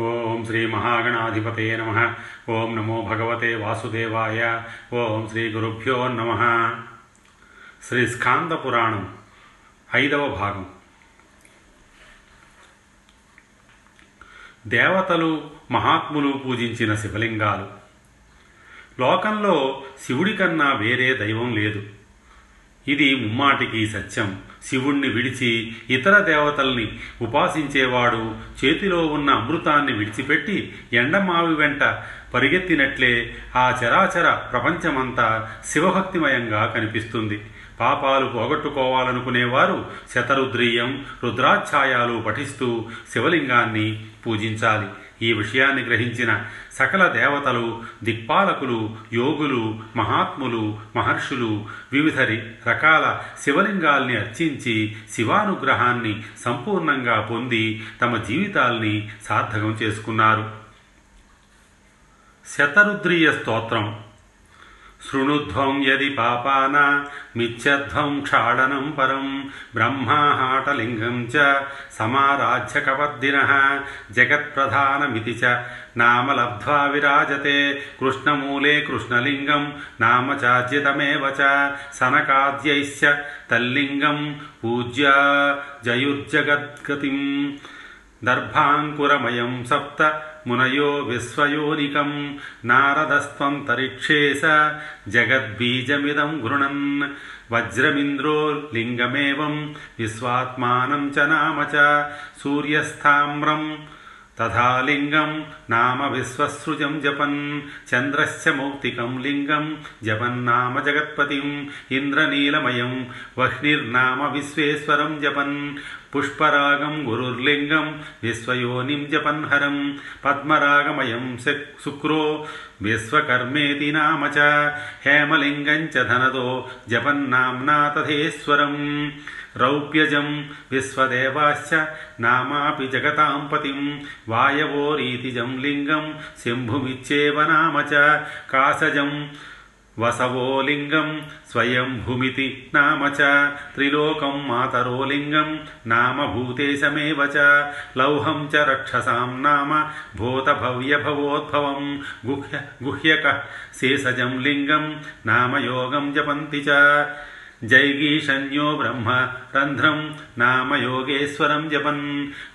ఓం శ్రీ మహాగణాధిపతే నమ. ఓం నమో భగవతే వాసుదేవాయ. ఓం శ్రీ గురుభ్యో నమ. శ్రీ స్కాంద పురాణం ఐదవ భాగం. దేవతలు మహాత్ములు పూజించిన శివలింగాలు. లోకంలో శివుడి కన్నా వేరే దైవం లేదు. ఇది ముమ్మాటికి సత్యం. శివుణ్ణి విడిచి ఇతర దేవతల్ని ఉపాసించేవాడు చేతిలో ఉన్న అమృతాన్ని విడిచిపెట్టి ఎండమావి వెంట పరిగెత్తినట్లే ఆ చరాచర ప్రపంచమంతా శివభక్తిమయంగా కనిపిస్తుంది. పాపాలు పోగొట్టుకోవాలనుకునేవారు శతరుద్రీయం రుద్రాఛాయాలు పఠిస్తూ శివలింగాన్ని పూజించాలి. ఈ విషయాన్ని గ్రహించిన సకల దేవతలు దిక్పాలకులు యోగులు మహాత్ములు మహర్షులు వివిధ రకాల శివలింగాల్ని అర్చించి శివానుగ్రహాన్ని సంపూర్ణంగా పొంది తమ జీవితాల్ని సార్థకం చేసుకున్నారు. శతరుద్రీయ స్తోత్రం శృణుధ్వం యది పాపాన మిథ్యధ్వం క్షాళనం పరం బ్రహ్మాహాటలింగం చ సమారాధ్యకపద్దిన జగత్ప్రధానమితి చ. నామ లబ్ధ్వా విరాజతే కృష్ణమూలే కృష్ణలింగం నామ చార్జితమేవ చ. సనకాద్యైశ్చ తల్లింగం పూజ్య జయుర్జగద్గతిం. దర్భాంకురమయం సప్త మునయో విశ్వయోనికం నారదస్త్వంతరిక్షే స జగద్బీజమిదం గృణన్ వజ్రమింద్రో లింగమేవం విశ్వాత్మానం చ నామ చ సూర్యస్థామ్రం తథా లింగం నామ విశ్వసృజం జపన్ చంద్రశ్చ మౌక్తికం లింగం జపన్నామ జగత్పతిం ఇంద్రనీలమయం వహ్నిర్నామ విశ్వేశ్వరం జపన్ పుష్పరాగం గురుర్లింగం విశ్వయోనిం జపన్హరం పద్మరాగమయం శుక్రో విశ్వకర్మేతి నామ చ హేమలింగం చ ధనదో జపన్నామ్నా తథేశ్వరం రౌప్యజం విశ్వదేవాశ్చ నామాపి జగతాం పతిం వాయవోరీతిజం లింగం శంభుమిచ్చేవ నామ చ కాసజం వసవో లింగం స్వయం భూమితి నామ చ త్రిలోకం మాతరో లింగం నామ భూతేశమేవ చ లౌహం చ రక్షసాం నామ భూతభవ్యభవోద్భవం గుహ్య గుహ్యక శేషజం లింగం నామయోగం జపంతి చ జైగీషణ్యో బ్రహ్మ రంధ్రం నామయోగేశ్వరం జపన్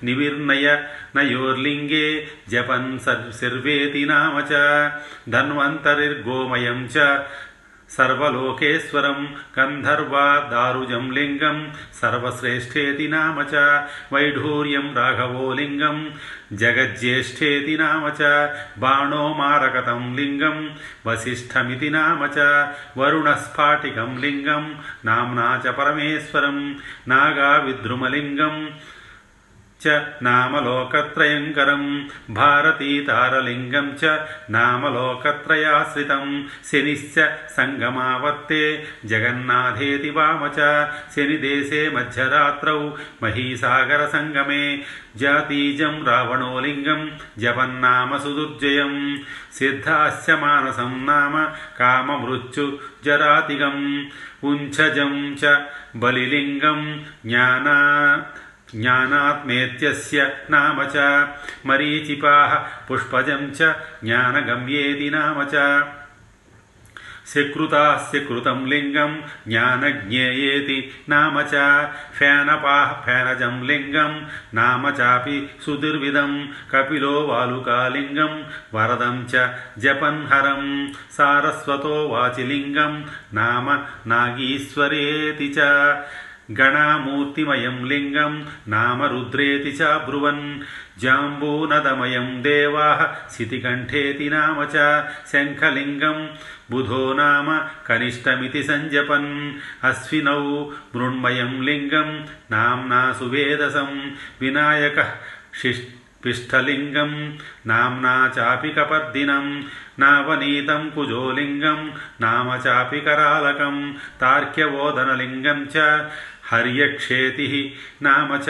నివిర్ణయ నయోర్లింగే జపన్ సర్వేతి నామ చ ధన్వంతరిర్గోమయం చ సర్వలోకేశ్వరం గంధర్వా దారుజం లింగం సర్వశ్రేష్ఠేతి నామ చ వైఢూర్యం రాఘవో లింగం జగజ్యేష్ఠేతి నామ చ బాణో మారకతం లింగం వసిష్ఠమితి నామ చ వరుణస్ఫాటికం లింగం నామ్నా చ పరమేశ్వరం నాగా విద్రుమలింగం చ నామలోకత్రయంకరం భారతీతారలింగం చ నామలోకత్రయాశ్రితం శనిశ్చ సంగమావర్తే జగన్నాథేతి వామ చ శనిదేశే మధ్యరాత్రౌ మహీసాగర సంగమే జాతీజం రావణోలింగం జపన్నామ సుదుర్జయం సిద్ధాశ్చ మానసం నామ కామమృత్యు జరాతిగం ఉంచజం చ బలిలింగం జ్ఞానా జ్ఞానాత్మేత్యస్య నామ చ మరీచిపాः పుష్పజం చ జ్ఞానగమ్యేతి నామ చ శకృతాస్య కృతం లింగం జ్ఞానజ్ఞేయేతి నామ చ ఫేనపాः ఫేనజం లింగం నామ చాపి సుదుర్విదం కపిలో వాలుకాలింగం వరదం చ జపన్హరం సారస్వతో వాచిలింగం నామ నాగీశ్వరేతి చ గణామూర్తిమయం లింగం నామ రుద్రేతి చ బ్రువన్ జాంబూనదమయం దేవా శితికంఠేతి నామ చ శంఖలింగం బుధో నామ కనిష్టమితి సంజపన్ అశ్వినౌ మృణ్మయం లింగం నామ్నా సువేదసం వినాయక శిష్ పిష్టలింగం నామ్నా చాపి కపర్దినం. నావనీతం కుజోలింగం. నామ చాపి కరాలకం. తార్క్యవోదనలింగం చ. హర్యక్షేతి నామ చ.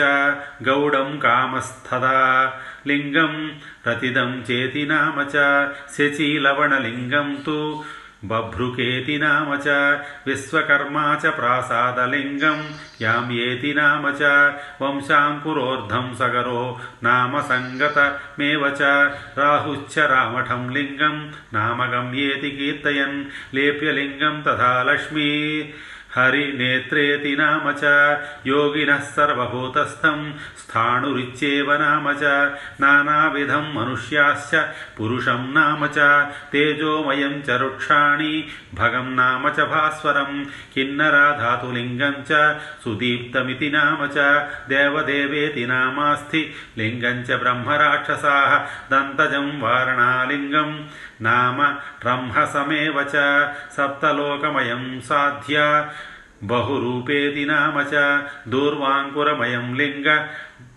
గౌడం కామస్థదా. లింగం రతిదం చేతి నామ చ. శచీలవణలింగం తు బభ్రుకేతి నామ చ విశ్వకర్మా చ ప్రాసాదలింగం యాం ఏతి నామ చ వంశాంకురోర్ధం సగరో నామ సంగతమేవ చ రాహుశ్చ రామఠం లింగం నామగమ్యేతి కీర్తయన్ లేప్యలింగం తథా లక్ష్మీ హరినేత్రేతి నామ చ. యోగినः సర్వభూతస్థం. స్థాణురిచ్చేవ నామ చ. నానావిధం మనుష్యాశ్చ. పురుషం నామ చ. తేజోమయం చ రుక్షాణి. భగం నామ చ భాస్వరం. కిన్నరాధాతులింగం చ. సుదీప్తమితి నామ చ. దేవదేవేతి నామాస్తి లింగం చ బ్రహ్మరాక్షసా. దంతజం వారణాలింగం. నామ బ్రహ్మసమేవ చ. సప్తలోకమయం సాధ్య. బహురూపేతి నామ చ దూర్వాంకురమయం లింగ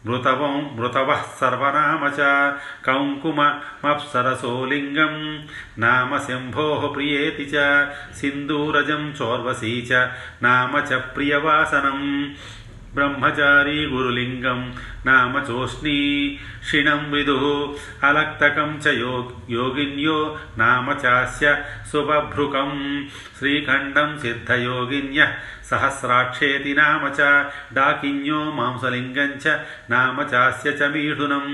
మృతవం మృతవ సర్వనామ చ కౌంకుమప్సరసో లింగం నామ శంభో ప్రియేతి చ సింధూరజం చోర్వసీ చ నామ చ ప్రియవాసనం బ్రహ్మచారీ గురులింగం నామ చోష్ణీ క్షిణం విదు అలక్తకం చ యోగిన్యో నామ చాస్య శుభభృకం శ్రీఖండం సిద్ధయోగిన్య సహస్రాక్షేతి నామ చ డాకిన్యో మాంసలింగం చ నామ చాస్య చ మీఢునం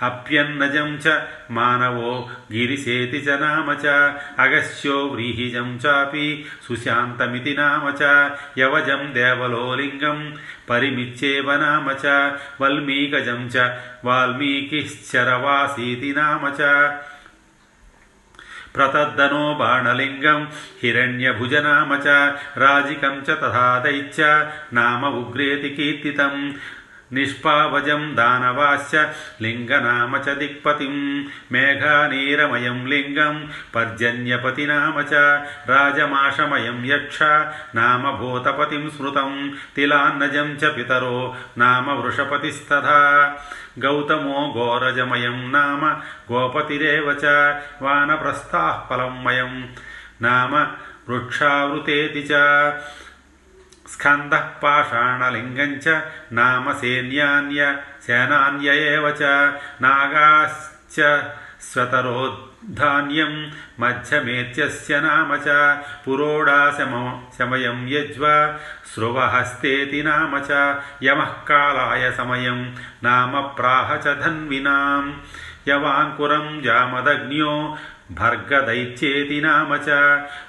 అప్యన్నజం చ మానవో గిరిసేతి చ నామ చ అగస్యో వ్రీహిజం చాపి సుశాంతమితి నామ చ యవజం దేవలోలింగం పరిమిచ్చేవ నామ చ వల్మీకజం చ వాల్మీకిశ్చరవాసీతి నామ చ. ప్రతద్దనో బాణలింగం హిరణ్యభుజనామ చ రాజికం చ తథా దైత్య నామ ఉగ్రేతి కీర్తితం నిష్పావజం దానవాస్య లింగనామ చ దిక్పతిం మేఘానీరమయం లింగం పర్జన్యపతి నామ చ రాజమాషమయం యక్ష నామ భూతపతిం స్మృతం తిలాన్నజం చ పితరో నామ వృషపతిస్తథా గౌతమో ఘోరజమయం నామ గోపతిరేవ చ వానప్రస్థాః ఫలంమయం నామ వృక్షావృతేతి చ స్కందః పాషాణలింగం చ నామ సేన్యాన్య సేనాన్య ఏవ చ నాగాశ్చ స్వతరోద్ధాన్యం మధ్యమేత్యస్య నామ చ పురోడాశమ శమయం యజ్వ స్రువహస్తేతి నామ చ యమః కాలాయ సమయం నామ ప్రాహ చ ధన్వినాం యవాంకురం జామదగ్న్యో భర్గదైత్యేతి నామ చ.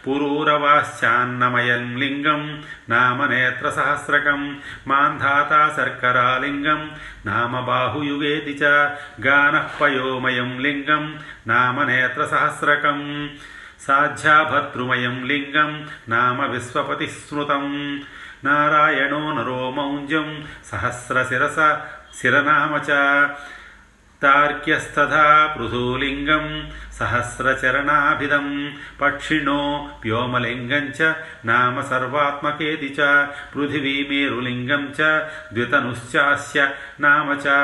పురూరవాశ్చాన్నమయం లింగం నామ నేత్రసహస్రకం మాంధాతా శర్కరాలింగం నామ బాహుయుగేతి చ. గానః లింగం నామ నేత్రసహస్రకం సాధ్యాభర్తృమయం లింగం నామ విశ్వపతిస్మృతం నారాయణో నరో మౌంజం సహస్రశిరస శిరనామ చ. తార్క్యస్తథా పృథూలింగం సహస్రచరణాభిదం పక్షిణో వ్యోమలింగం చ నామ సర్వాత్మకేతి చ పృథివీమేరులింగం చ ద్వితనుశ్చాస్య నామ చ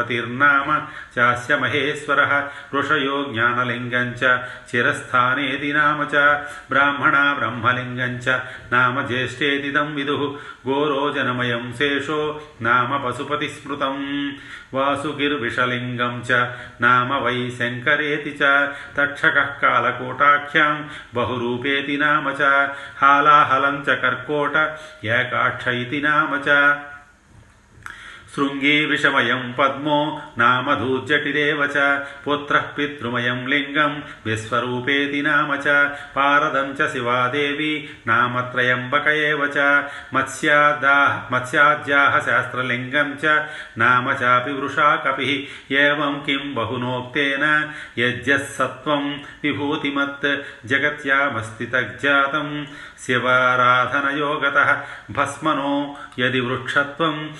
భస్మలింగం పశుపతిర్నామ చాస్య మహేశ్వర ఋషయో జ్ఞానలింగం చ చిరస్థానేతి నామ చ బ్రాహ్మణా బ్రహ్మలింగం చ నామ జ్యేష్ఠేతిదం విదుః గోరోజనమయం శేషో నామ పశుపతిస్మృతం వాసుగిర్విషలింగం చ నామ వై శంకరేతి చ తక్షకः కాలకోటాఖ్యాం బహురూపేతి నామ చ హాలాహలం చ కర్కోట ఏకాక్ష शृङ्गीविषमयं पद्मो नामधूजटिरेव च, पुत्रः पितृमयं लिङ्गं, विश्वरूपेति नाम च, पारदं च शिवा देवी नामत्रयम्बक एव च नाम चापि वृषा कपिः, एवं किं बहुनोक्तेन यज्ञः सत्त्वं विभूतिमत्, जगत्यामस्ति तज्जातं शिवाराधनयोगतः, भस्मनो, यदि वृक्षत्वं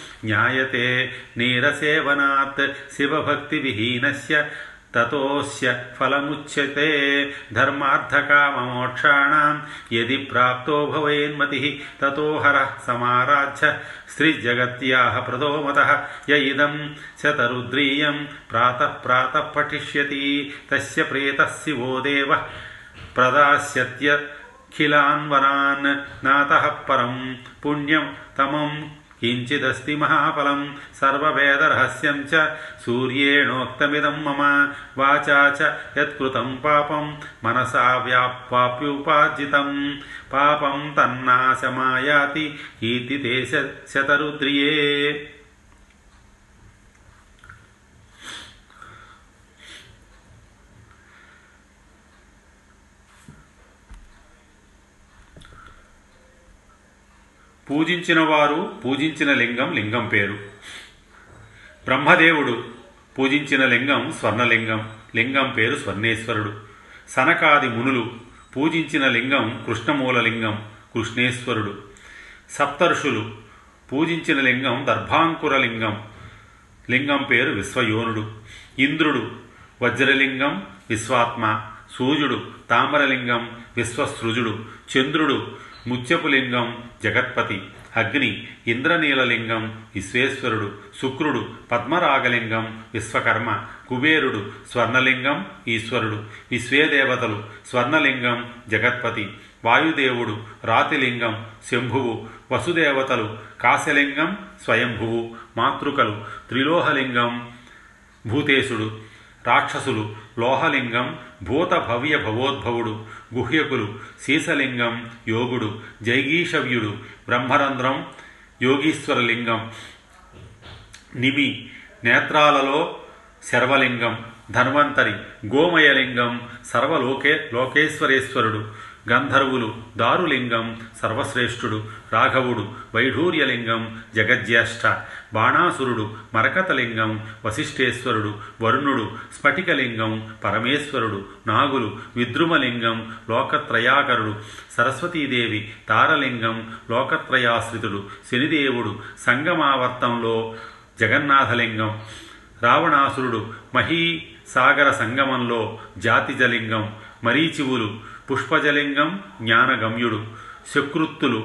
काले नीरसेवनात् शिवभक्तिविहीनस्य ततोऽस्य फलमुच्यते धर्मार्थकाममोक्षाणां यदि प्राप्तो भवेन्मतिः, ततो हरः समाराध्य स्त्रीजगत्याः प्रदो मतः। य इदं शतरुद्रीयं प्रातः प्रातः पठिष्यति तस्य प्रेतः शिवो देवः प्रदास्यत्यखिलान् वरान् नातः परं पुण्यं तमं కించిదస్తి మహాఫలం సర్వవేదరహస్యం చ సూర్యేణోక్తమిదం మమ వాచా చ యత్కృతం పాపం మనసా వ్యాప్వాప్యుపార్జితం పాపం తన్నాశమాయాతి కీర్తితే శ- శతరుద్రియే పూజించిన వారు పూజించిన లింగం లింగం పేరు. బ్రహ్మదేవుడు పూజించిన లింగం స్వర్ణలింగం లింగం పేరు స్వర్ణేశ్వరుడు. సనకాది మునులు పూజించిన లింగం కృష్ణమూలలింగం కృష్ణేశ్వరుడు. సప్తర్షులు పూజించిన లింగం దర్భాంకురలింగం లింగం పేరు విశ్వయోనుడు. ఇంద్రుడు వజ్రలింగం విశ్వాత్మ సూర్యుడు తామరలింగం విశ్వసృజుడు. చంద్రుడు ముత్యపులింగం జగత్పతి అగ్ని ఇంద్రనీలలింగం విశ్వేశ్వరుడు శుక్రుడు పద్మరాగలింగం విశ్వకర్మ కుబేరుడు స్వర్ణలింగం ఈశ్వరుడు విశ్వేదేవతలు స్వర్ణలింగం జగత్పతి వాయుదేవుడు రాతిలింగం శంభువు వసుదేవతలు కాశలింగం స్వయంభువు మాతృకలు త్రిలోహలింగం భూతేశుడు రాక్షసులు లోహలింగం భూత భవ్య భవోద్భవుడు గుహ్యకులు శీసలింగం యోగుడు జైగీషవ్యుడు బ్రహ్మరంధ్రం యోగీశ్వరలింగం నిమి నేత్రాలలో శర్వలింగం ధన్వంతరి గోమయలింగం సర్వలోకే లోకేశ్వరేశ్వరుడు గంధర్వులు దారులింగం సర్వశ్రేష్ఠుడు రాఘవుడు వైఢూర్యలింగం జగజ్యేష్ఠ బాణాసురుడు మరకతలింగం వశిష్ఠేశ్వరుడు వరుణుడు స్ఫటికలింగం పరమేశ్వరుడు నాగులు విద్రుమలింగం లోకత్రయాకరుడు సరస్వతీదేవి తారలింగం లోకత్రయాశ్రితుడు శనిదేవుడు సంగమావర్తంలో జగన్నాథలింగం రావణాసురుడు మహీ సాగర సంగమంలో జాతిజలింగం మరీచివులు పుష్పజలింగం జ్ఞానగమ్యుడు శకృత్తులు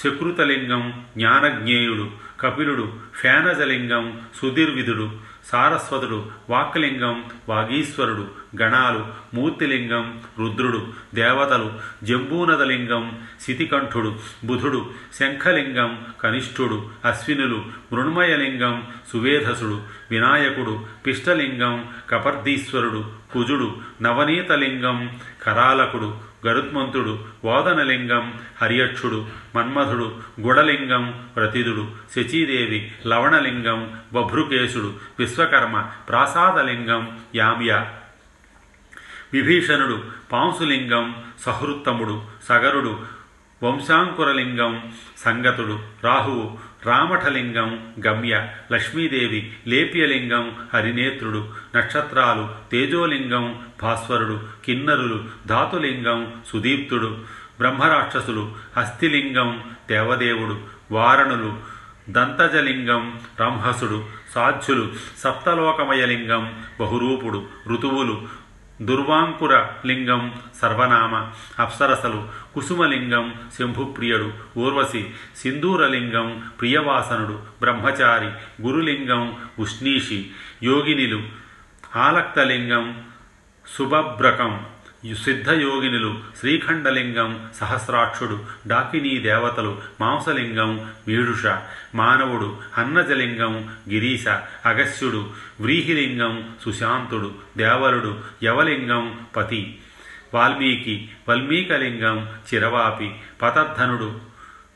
శకృతలింగం జ్ఞానజ్ఞేయుడు కపిలుడు ఫేనజలింగం సుధీర్విధుడు సారస్వతుడు వాక్లింగం వాగీశ్వరుడు గణాలు మూర్తిలింగం రుద్రుడు దేవతలు జంబూనదలింగం శితికంఠుడు బుధుడు శంఖలింగం కనిష్ఠుడు అశ్వినులు మృణ్మయలింగం సువేధసుడు వినాయకుడు పిష్టలింగం కపర్దీశ్వరుడు కుజుడు నవనీతలింగం కరాలకుడు గరుత్మంతుడు వాదనలింగం హరియక్షుడు మన్మధుడు గుడలింగం ప్రతిదుడు శచీదేవి లవణలింగం బభ్రుకేశుడు విశ్వకర్మ ప్రాసాదలింగం యామ్య. విభీషణుడు పాంసులింగం సహృత్తముడు సగరుడు వంశాంకురలింగం సంగతుడు రాహువు రామఠలింగం గమ్య లక్ష్మీదేవి లేప్యలింగం హరినేత్రుడు నక్షత్రాలు తేజోలింగం భాస్వరుడు కిన్నరులు ధాతులింగం సుదీప్తుడు బ్రహ్మరాక్షసులు హస్తిలింగం దేవదేవుడు వారణులు దంతజలింగం రంహసుడు సాధ్యులు సప్తలోకమయలింగం బహురూపుడు ఋతువులు దుర్వాంకుర లింగం సర్వనామ అప్సరసలు కుసుమలింగం శంభుప్రియుడు ఊర్వశి సింధూరలింగం ప్రియవాసనుడు బ్రహ్మచారి గురులింగం ఉష్ణీషి యోగినిలు ఆలక్తలింగం శుభబ్రకం సిద్ధయోగినులు శ్రీఖండలింగం సహస్రాక్షుడు డాకినీ దేవతలు మాంసలింగం వీడుష మానవుడు అన్నజలింగం గిరీశ అగస్యుడు వ్రీహిలింగం సుశాంతుడు దేవలుడు యవలింగం పతి వాల్మీకి వల్మీకలింగం చిరవాపి పతద్ధనుడు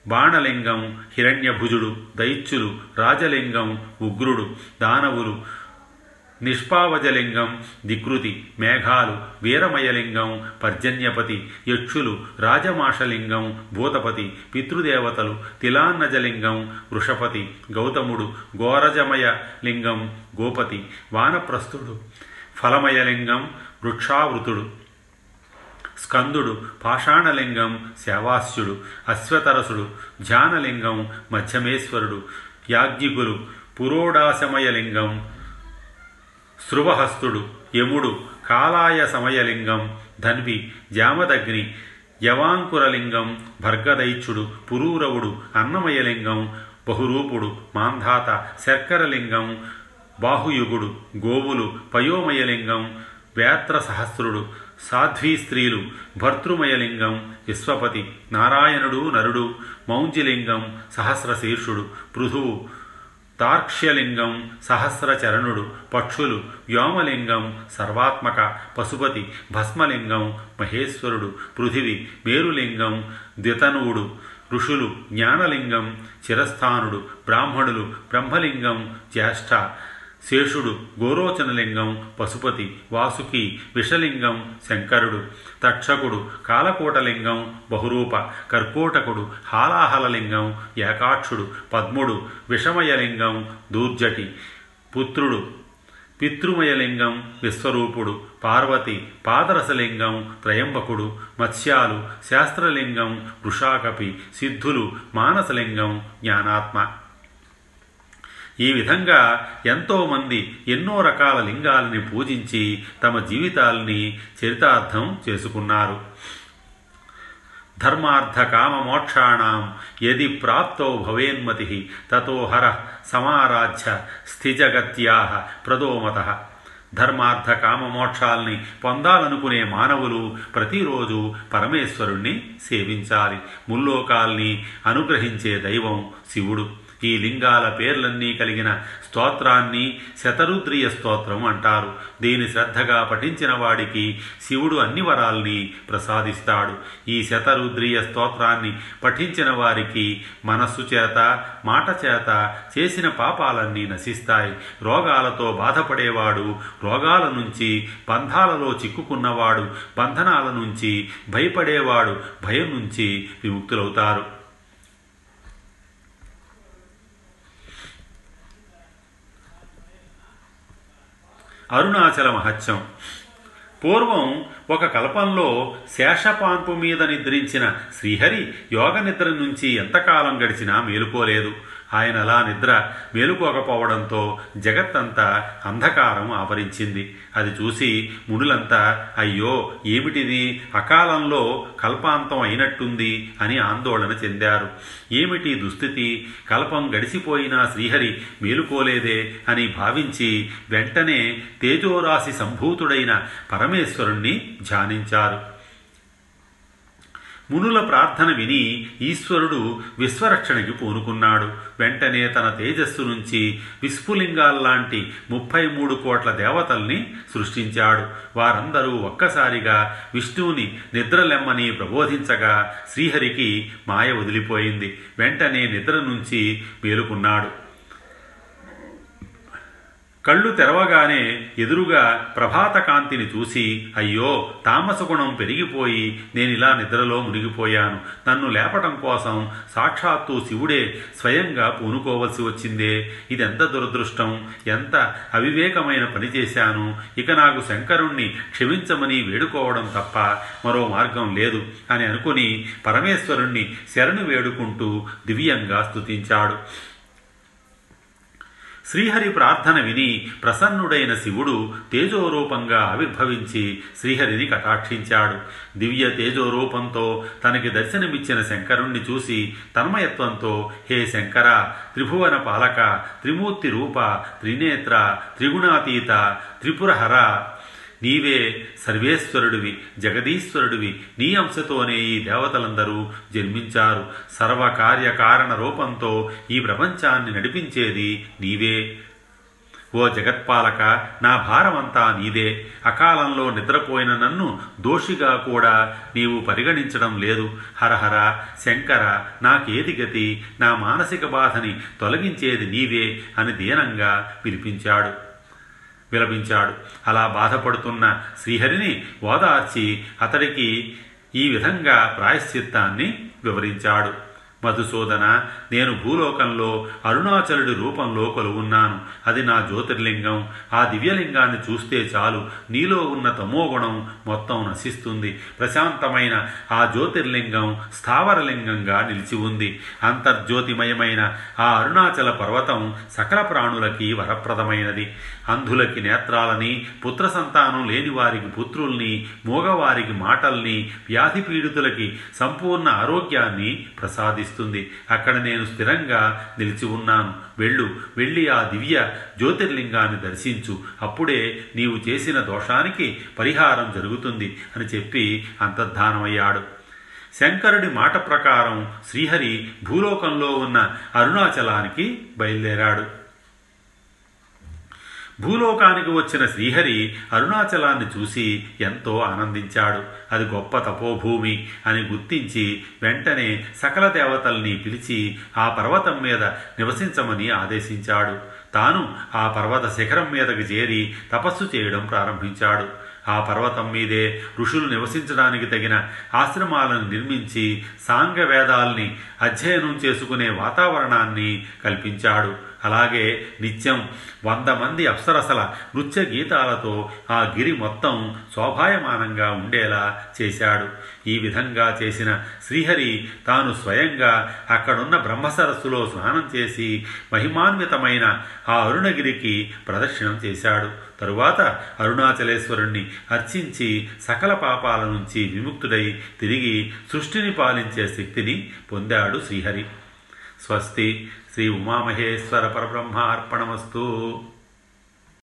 బాణలింగం హిరణ్యభుజుడు దైత్యులు రాజలింగం ఉగ్రుడు దానవులు నిష్పావజలింగం దికృతి మేఘాలు వీరమయలింగం పర్జన్యపతి యక్షులు రాజమాషలింగం భూతపతి పితృదేవతలు తిలాన్నజలింగం వృషపతి గౌతముడు ఘోరజమయ లింగం గోపతి వానప్రస్థుడు ఫలమయలింగం వృక్షావృతుడు స్కందుడు పాషాణలింగం శావాస్యుడు అశ్వతరసుడు ధ్యానలింగం మధ్యమేశ్వరుడు యాజ్ఞికులు పురోడాశమయలింగం శృవహస్తుడు యముడు కాలాయ సమయలింగం ధన్వి జామదగ్ని యవాంకురలింగం భర్గదైత్యుడు పురూరవుడు అన్నమయలింగం బహురూపుడు మాంధాత శర్కరలింగం బాహుయుగుడు గోవులు పయోమయలింగం వేత్ర సహస్రుడు సాధ్వీ స్త్రీలు భర్తృమయలింగం విశ్వపతి నారాయణుడు నరుడు మౌంజిలింగం సహస్రశీర్షుడు పృథువు తార్క్ష్యలింగం సహస్రచరణుడు పక్షులు వ్యోమలింగం సర్వాత్మక పశుపతి భస్మలింగం మహేశ్వరుడు పృథివి మేరులింగం ద్వితనువుడు ఋషులు జ్ఞానలింగం చిరస్థానుడు బ్రాహ్మణులు బ్రహ్మలింగం జ్యేష్ఠ శేషుడు గోరోచనలింగం పశుపతి వాసుకి విషలింగం శంకరుడు తక్షకుడు కాలకూటలింగం బహురూప కర్కోటకుడు హాలాహలలింగం ఏకాక్షుడు పద్ముడు విషమయలింగం దూర్జటి పుత్రుడు పితృమయలింగం విశ్వరూపుడు పార్వతి పాదరసలింగం త్రయంబకుడు మత్స్యాలు శాస్త్రలింగం వృషాకపి సిద్ధులు మానసలింగం జ్ఞానాత్మ. ఈ విధంగా ఎంతోమంది ఎన్నో రకాల లింగాలని పూజించి తమ జీవితాల్ని చరితార్థం చేసుకున్నారు. ధర్మార్థ కామ మోక్షాణం యది ప్రాప్తో భవేన్మతి తతో హర సమారాధ్య స్థిజగత్యా ప్రదోమత. ధర్మార్థ కామ మోక్షాల్ని పొందాలనుకునే మానవులు ప్రతిరోజు పరమేశ్వరుణ్ణి సేవించాలి. ముల్లోకాల్ని అనుగ్రహించే దైవం శివుడు. ఈ లింగాల పేర్లన్నీ కలిగిన స్తోత్రాన్ని శతరుద్రియ స్తోత్రం అంటారు. దీని శ్రద్ధగా పఠించిన వాడికి శివుడు అన్ని వరాల్ని ప్రసాదిస్తాడు. ఈ శతరుద్రియ స్తోత్రాన్ని పఠించిన వారికి మనస్సు చేత మాట చేత చేసిన పాపాలన్నీ నశిస్తాయి. రోగాలతో బాధపడేవాడు రోగాల నుంచి బంధాలలో చిక్కుకున్నవాడు బంధనాల నుంచి భయపడేవాడు భయం నుంచి విముక్తులవుతారు. అరుణాచల మహత్యం పూర్వం ఒక కల్పంలో శేషపాంపు మీద నిద్రించిన శ్రీహరి యోగ నిద్ర నుంచి ఎంతకాలం గడిచినా మేలుకోలేదు. ఆయన అలా నిద్ర మేలుకోకపోవడంతో జగత్తంతా అంధకారం ఆవరించింది. అది చూసి మునులంతా అయ్యో ఏమిటిది? అకాలంలో కల్పాంతం అయినట్టుంది అని ఆందోళన చెందారు. ఏమిటి దుస్థితి? కల్పం గడిచిపోయినా శ్రీహరి మేలుకోలేదే అని భావించి వెంటనే తేజోరాశి సంభూతుడైన పరమేశ్వరుణ్ణి ధ్యానించారు. మునుల ప్రార్థన విని ఈశ్వరుడు విశ్వరక్షణకి పూనుకున్నాడు. వెంటనే తన తేజస్సు నుంచి విస్ఫులింగాల్లాంటి ముప్పై మూడు కోట్ల దేవతల్ని సృష్టించాడు. వారందరూ ఒక్కసారిగా విష్ణువుని నిద్రలెమ్మని ప్రబోధించగా శ్రీహరికి మాయ వదిలిపోయింది. వెంటనే నిద్ర నుంచి మేలుకున్నాడు. కళ్ళు తెరవగానే ఎదురుగా ప్రభాతకాంతిని చూసి అయ్యో తామసగుణం పెరిగిపోయి నేనిలా నిద్రలో మునిగిపోయాను. నన్ను లేపటం కోసం సాక్షాత్తు శివుడే స్వయంగా పూనుకోవలసి వచ్చిందే. ఇదెంత దురదృష్టం? ఎంత అవివేకమైన పని చేశాను? ఇక నాకు శంకరుణ్ణి క్షమించమని వేడుకోవడం తప్ప మరో మార్గం లేదు అని అనుకుని పరమేశ్వరుణ్ణి శరణు వేడుకుంటూ దివ్యంగా స్తుతించాడు. శ్రీహరి ప్రార్థన విని ప్రసన్నుడైన శివుడు తేజోరూపంగా ఆవిర్భవించి శ్రీహరిని కటాక్షించాడు. దివ్య తేజోరూపంతో తనకి దర్శనమిచ్చిన శంకరుణ్ణి చూసి తన్మయత్వంతో హే శంకర త్రిభువన పాలక త్రిమూర్తి రూప త్రినేత్ర త్రిగుణాతీత త్రిపురహర నీవే సర్వేశ్వరుడివి జగదీశ్వరుడివి నీ అంశతోనే ఈ దేవతలందరూ జన్మించారు. సర్వకార్యకారణ రూపంతో ఈ ప్రపంచాన్ని నడిపించేది నీవే. ఓ జగత్పాలక నా భారమంతా నీదే. అకాలంలో నిద్రపోయిన నన్ను దోషిగా కూడా నీవు పరిగణించడం లేదు. హరహర శంకర నాకేది గతి? నా మానసిక బాధని తొలగించేది నీవే అని దీనంగా పిలిపించాడు. విలపించాడు అలా బాధపడుతున్న శ్రీహరిని ఓదార్చి అతడికి ఈ విధంగా ప్రాయశ్చిత్తాన్ని వివరించాడు. మధుసూదన నేను భూలోకంలో అరుణాచలుడి రూపంలో కొలువున్నాను. అది నా జ్యోతిర్లింగం. ఆ దివ్యలింగాన్ని చూస్తే చాలు. నీలో ఉన్న తమోగుణం మొత్తం నశిస్తుంది. ప్రశాంతమైన ఆ జ్యోతిర్లింగం స్థావరలింగంగా నిలిచి ఉంది. అంతర్జ్యోతిమయమైన ఆ అరుణాచల పర్వతం సకల ప్రాణులకి వరప్రదమైనది. అంధులకి నేత్రాలని పుత్ర సంతానం లేని వారికి పుత్రుల్ని మూగవారికి మాటల్ని వ్యాధి పీడితులకి సంపూర్ణ ఆరోగ్యాన్ని ప్రసాదిస్తుంది. ఇస్తుంది అక్కడ నేను స్థిరంగా నిలిచి ఉన్నాను. వెళ్ళు. వెళ్ళి ఆ దివ్య జ్యోతిర్లింగాన్ని దర్శించు. అప్పుడే నీవు చేసిన దోషానికి పరిహారం జరుగుతుంది అని చెప్పి అంతర్ధానమయ్యాడు. శంకరుడి మాట ప్రకారం శ్రీహరి భూలోకంలో ఉన్న అరుణాచలానికి బయలుదేరాడు. భూలోకానికి వచ్చిన శ్రీహరి అరుణాచలాన్ని చూసి ఎంతో ఆనందించాడు. అది గొప్ప తపోభూమి అని గుర్తించి వెంటనే సకల దేవతల్ని పిలిచి ఆ పర్వతం మీద నివసించమని ఆదేశించాడు. తాను ఆ పర్వత శిఖరం మీదకు చేరి తపస్సు చేయడం ప్రారంభించాడు. ఆ పర్వతం మీదే ఋషులు నివసించడానికి తగిన ఆశ్రమాలను నిర్మించి సాంగ వేదాల్ని అధ్యయనం చేసుకునే వాతావరణాన్ని కల్పించాడు. అలాగే నిత్యం వంద మంది అప్సరసల నృత్య గీతాలతో ఆ గిరి మొత్తం శోభాయమానంగా ఉండేలా చేశాడు. ఈ విధంగా చేసిన శ్రీహరి తాను స్వయంగా అక్కడున్న బ్రహ్మసరస్సులో స్నానం చేసి మహిమాన్వితమైన ఆ అరుణగిరికి ప్రదక్షిణం చేశాడు. తరువాత అరుణాచలేశ్వరుణ్ణి అర్చించి సకల పాపాల నుంచి విముక్తుడై తిరిగి సృష్టిని పాలించే శక్తిని పొందాడు శ్రీహరి. స్వస్తి శ్రీ ఉమామహేశ్వర పరబ్రహ్మార్పణమస్తు.